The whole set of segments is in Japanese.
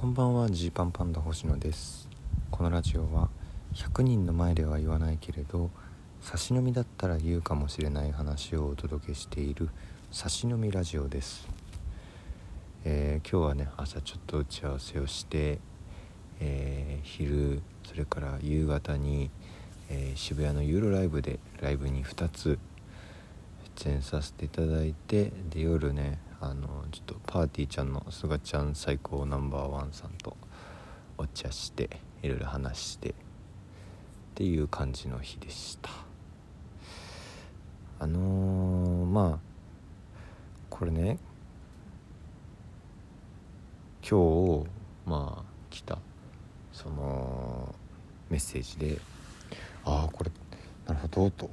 こんばんはジーパンパンダ星野です。このラジオは100人の前では言わないけれど差し飲みだったら言うかもしれない話をお届けしている差し飲みラジオです、えー、今日はね朝ちょっと打ち合わせをして、えー、昼それから夕方に、えー、渋谷のユーロライブでライブに2つ出演させていただいてで夜ねあのちょっとパーティーちゃんのすがちゃん最高ナンバーワンさんとお茶していろいろ話してっていう感じの日でした。あのー、まあこれね今日まあ来たそのメッセージでああこれなるほどと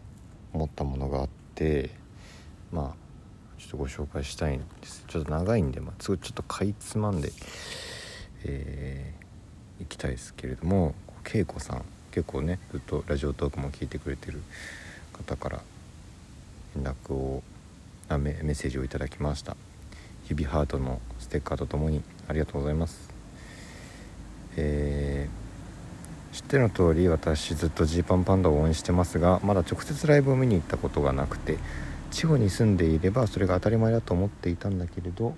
思ったものがあってまあちょっとご紹介したいんです。ちょっと長いんで、まあ、ちょっとかいつまんで、えー、いきたいですけれども恵子さん結構ねずっとラジオトークも聞いてくれてる方から連絡をメッセージをいただきました。指ハートのステッカーとともにありがとうございます。えー、知っての通り私ずっとジーパンパンダを応援してますがまだ直接ライブを見に行ったことがなくて地方に住んでいればそれが当たり前だと思っていたんだけれど、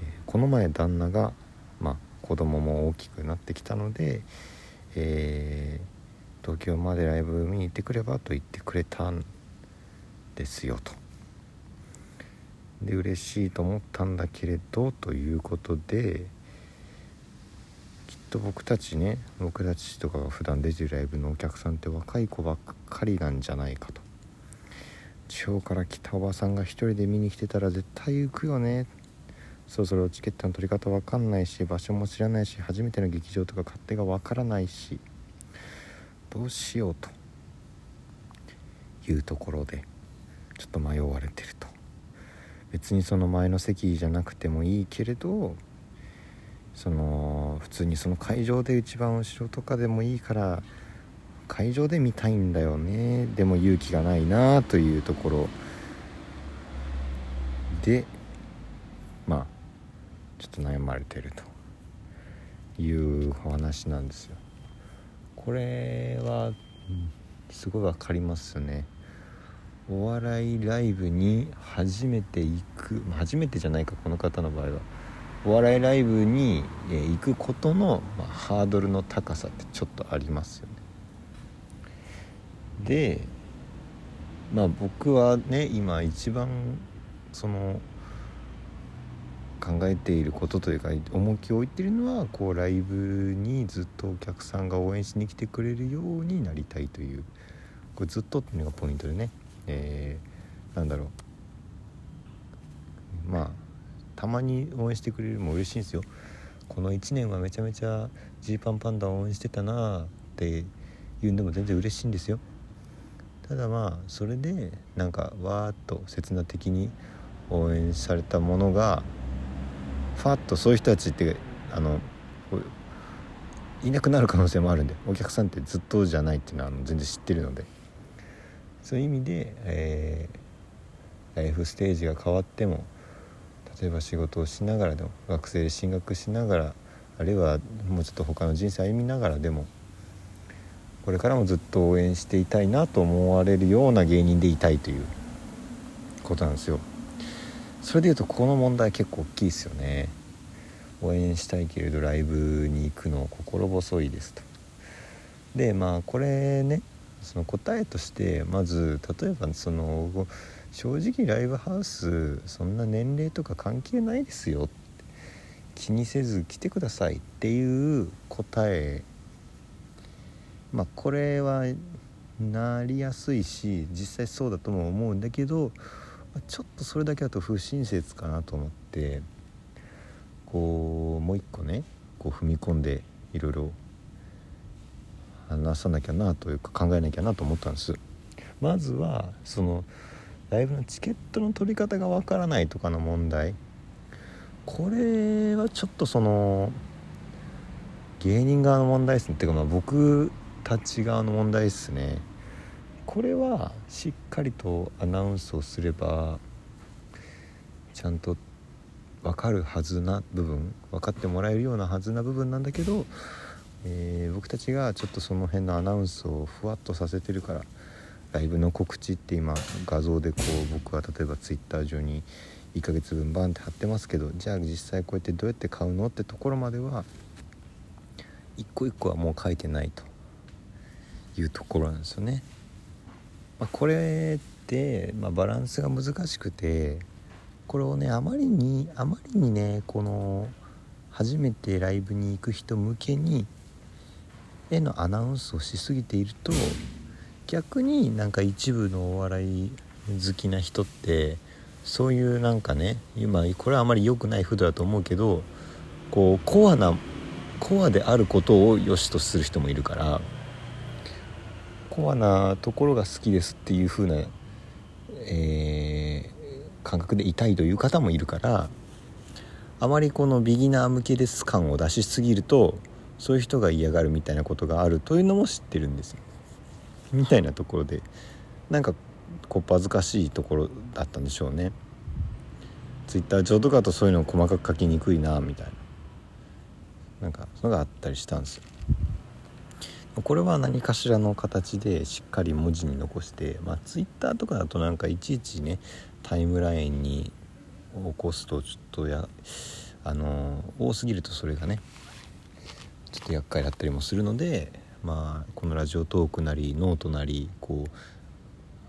えー、この前旦那が、まあ、子供も大きくなってきたので、えー、東京までライブ見に行ってくればと言ってくれたんですよと。で嬉しいと思ったんだけれどということできっと僕たちね僕たちとかが普段出てるライブのお客さんって若い子ばっかりなんじゃないかと。地方から来たおばさんが一人で見に来てたら絶対行くよね。そろそろチケットの取り方わかんないし場所も知らないし初めての劇場とか勝手がわからないし。どうしようと。いうところでちょっと迷われてると。別にその前の席じゃなくてもいいけれどその普通にその会場で一番後ろとかでもいいから会場で見たいんだよね。でも勇気がないなというところでまあちょっと悩まれてるというお話なんですよ。これはすごい分かりますね。お笑いライブに初めて行く初めてじゃないかこの方の場合は。お笑いライブに行くことの、まハードルの高さってちょっとありますよね。でまあ僕はね今一番その考えていることというか重きを置いてるのはこうライブにずっとお客さんが応援しに来てくれるようになりたいというこれずっとっていうのがポイントでね、えー、なんだろう。まあたまに応援してくれるも嬉しいんですよ。この1年はめちゃめちゃジーパンパンダを応援してたなって言うんでも全然嬉しいんですよ。ただまあそれでなんかわーっと刹那的に応援されたものがファッとそういう人たちってあのいなくなる可能性もあるんでお客さんってずっとじゃないっていうのは全然知ってるので。そういう意味で、えー、ライフステージが変わっても例えば仕事をしながらでも学生で進学しながらあるいはもうちょっと他の人生歩みながらでもこれからもずっと応援していたいなと思われるような芸人でいたいということなんですよ。それでいうとこの問題結構大きいですよね。応援したいけれどライブに行くの心細いですと。でまあこれねその答えとしてまず例えばその正直ライブハウスそんな年齢とか関係ないですよ気にせず来てくださいっていう答えまあこれはなりやすいし実際そうだとも思うんだけどちょっとそれだけだと不親切かなと思ってこうもう一個ねこう踏み込んでいろいろ話さなきゃなというか考えなきゃなと思ったんです。まずはそのライブのチケットの取り方がわからないとかの問題。これはちょっとその芸人側の問題ですね。っていうかまあ僕たち側の問題ですね。これはしっかりとアナウンスをすればちゃんと分かるはずな部分分かってもらえるようなはずな部分なんだけど、えー、僕たちがちょっとその辺のアナウンスをふわっとさせてるからライブの告知って今画像でこう僕は例えば Twitter 上に1ヶ月分バンって貼ってますけどじゃあ実際こうやってどうやって買うのってところまでは一個一個はもう書いてないと。いうところなんですよね。まあ、これって、まあ、バランスが難しくてこれをねあまりにあまりにねこの初めてライブに行く人向けにへのアナウンスをしすぎていると逆になんか一部のお笑い好きな人ってそういうなんかね今これはあまり良くない風土だと思うけどこうコアなコアであることを良しとする人もいるからコアなところが好きですっていう風な、えー、感覚でいたいという方もいるからあまりこのビギナー向けです感を出しすぎるとそういう人が嫌がるみたいなことがあるというのも知ってるんですよ。みたいなところでなんかこっぱずかしいところだったんでしょうね。ツイッター上とかだとそういうのを細かく書きにくいなみたいななんかそういうのがあったりしたんですよ。これは何かしらの形でしっかり文字に残してまあツイッターとかだとなんかいちいちねタイムラインに起こすとちょっとやあの多すぎるとそれがねちょっと厄介だったりもするのでまあこのラジオトークなりノートなりこう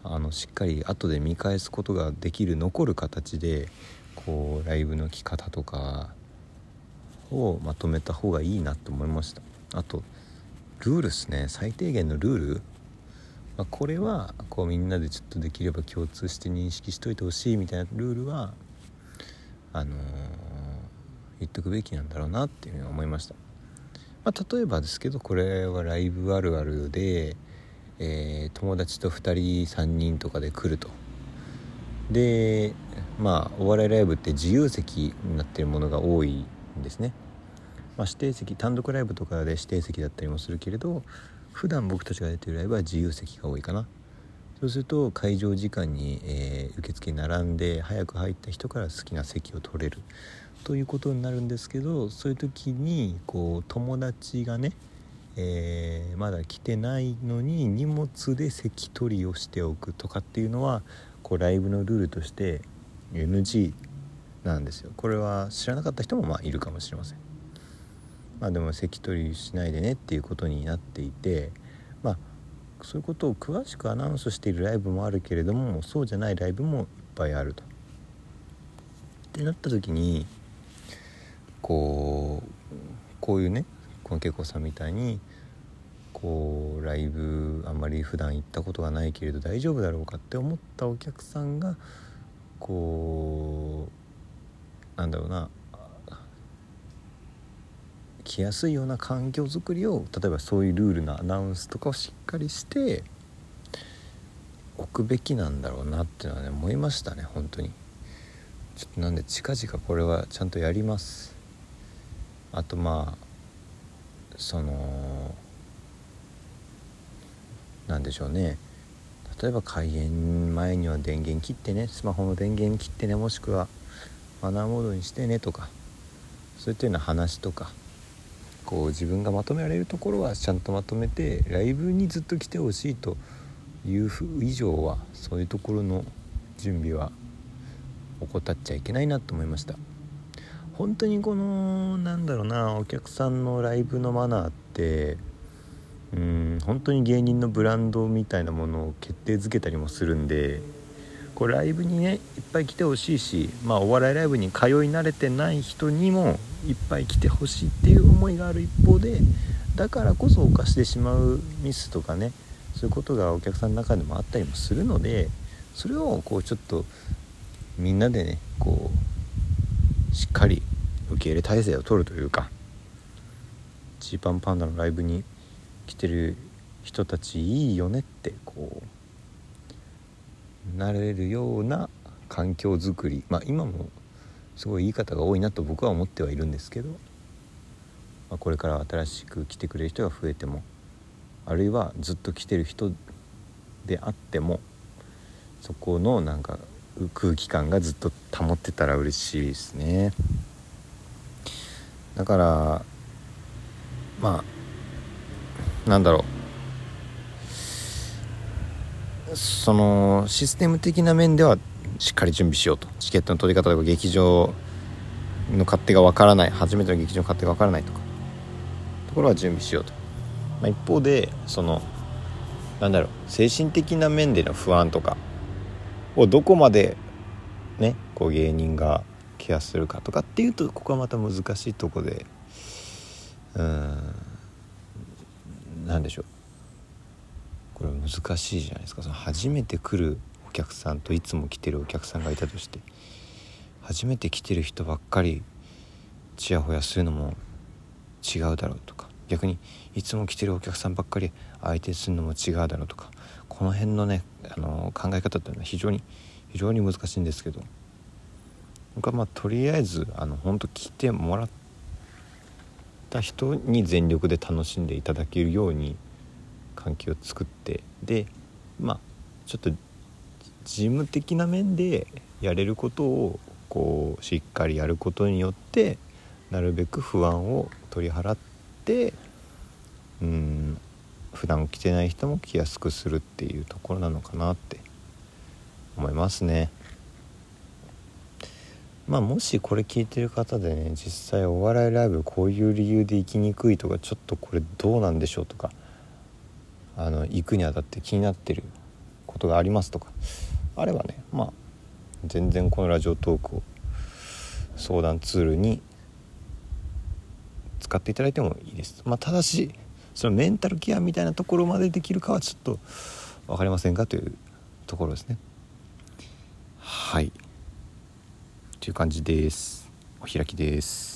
あのしっかり後で見返すことができる残る形でこうライブの着方とかをまとめた方がいいなと思いました。あとルールですね。最低限のルール、まあ、これはこうみんなでちょっとできれば共通して認識しといてほしいみたいなルールはあのー、言っとくべきなんだろうなっていうふうに思いました、まあ、例えばですけどこれはライブあるあるで、えー、友達と2人3人とかで来ると。でまあお笑いライブって自由席になってるものが多いんですね。まあ、指定席単独ライブとかで指定席だったりもするけれど普段僕たちが出てるライブは自由席が多いかな。そうすると会場時間に、えー、受付に並んで早く入った人から好きな席を取れるということになるんですけどそういう時にこう友達がね、えー、まだ来てないのに荷物で席取りをしておくとかっていうのはこうライブのルールとして NG なんですよ。これは知らなかった人もまあいるかもしれません。まあでも席取りしないでねっていうことになっていてまあそういうことを詳しくアナウンスしているライブもあるけれどもそうじゃないライブもいっぱいあると。ってなった時にこうこういうねこの恵子さんみたいにこうライブあんまり普段行ったことがないけれど大丈夫だろうかって思ったお客さんがこうなんだろうな来やすいような環境づくりを例えばそういうルールのアナウンスとかをしっかりしておくべきなんだろうなっていうのはね思いましたね本当に。ちょっとなんで近々これはちゃんとやります。あとまあそのなんでしょうね。例えば開演前には電源切ってねスマホの電源切ってねもしくはマナーモードにしてねとかそういったような話とかこう自分がまとめられるところはちゃんとまとめてライブにずっと来てほしいという以上はそういうところの準備は怠っちゃいけないなと思いました。本当にこのなんだろうなお客さんのライブのマナーってうん本当に芸人のブランドみたいなものを決定づけたりもするんでこうライブにねいっぱい来てほしいし、まあ、お笑いライブに通い慣れてない人にもいっぱい来てほしいっていう思いがある一方でだからこそ犯してしまうミスとかねそういうことがお客さんの中でもあったりもするのでそれをこうちょっとみんなでねこうしっかり受け入れ体制を取るというかジーパンパンダのライブに来てる人たちいいよねってこうなれるような環境づくりまあ今もすごい言い方が多いなと僕は思ってはいるんですけど、まあ、これから新しく来てくれる人が増えてもあるいはずっと来てる人であってもそこのなんか空気感がずっと保ってたら嬉しいですね。だからまあなんだろうそのシステム的な面ではしっかり準備しようと。チケットの取り方とか劇場の勝手がわからない。初めての劇場の勝手がわからないとか。ところは準備しようと、まあ、一方でそのなんだろう。精神的な面での不安とかをどこまでねこう芸人がケアするかとかっていうとここはまた難しいとこで。うん。何でしょう。これ難しいじゃないですか。その初めて来るお客さんといつも来てるお客さんがいたとして初めて来てる人ばっかりちやほやするのも違うだろうとか逆にいつも来てるお客さんばっかり相手するのも違うだろうとかこの辺のねあの考え方っていうのは非常に非常に難しいんですけど僕はまあとりあえずあの本当来てもらった人に全力で楽しんでいただけるように環境を作ってでまあちょっと事務的な面でやれることをこうしっかりやることによってなるべく不安を取り払ってうん普段来てない人も来やすくするっていうところなのかなって思いますね。まあもしこれ聞いてる方でね実際お笑いライブこういう理由で行きにくいとかちょっとこれどうなんでしょうとかあの行くにあたって気になってることがありますとかあればねまあ全然このラジオトークを相談ツールに使っていただいてもいいです。まあ、ただしそのメンタルケアみたいなところまでできるかはちょっと分かりませんかというところですね。はいという感じです。お開きです。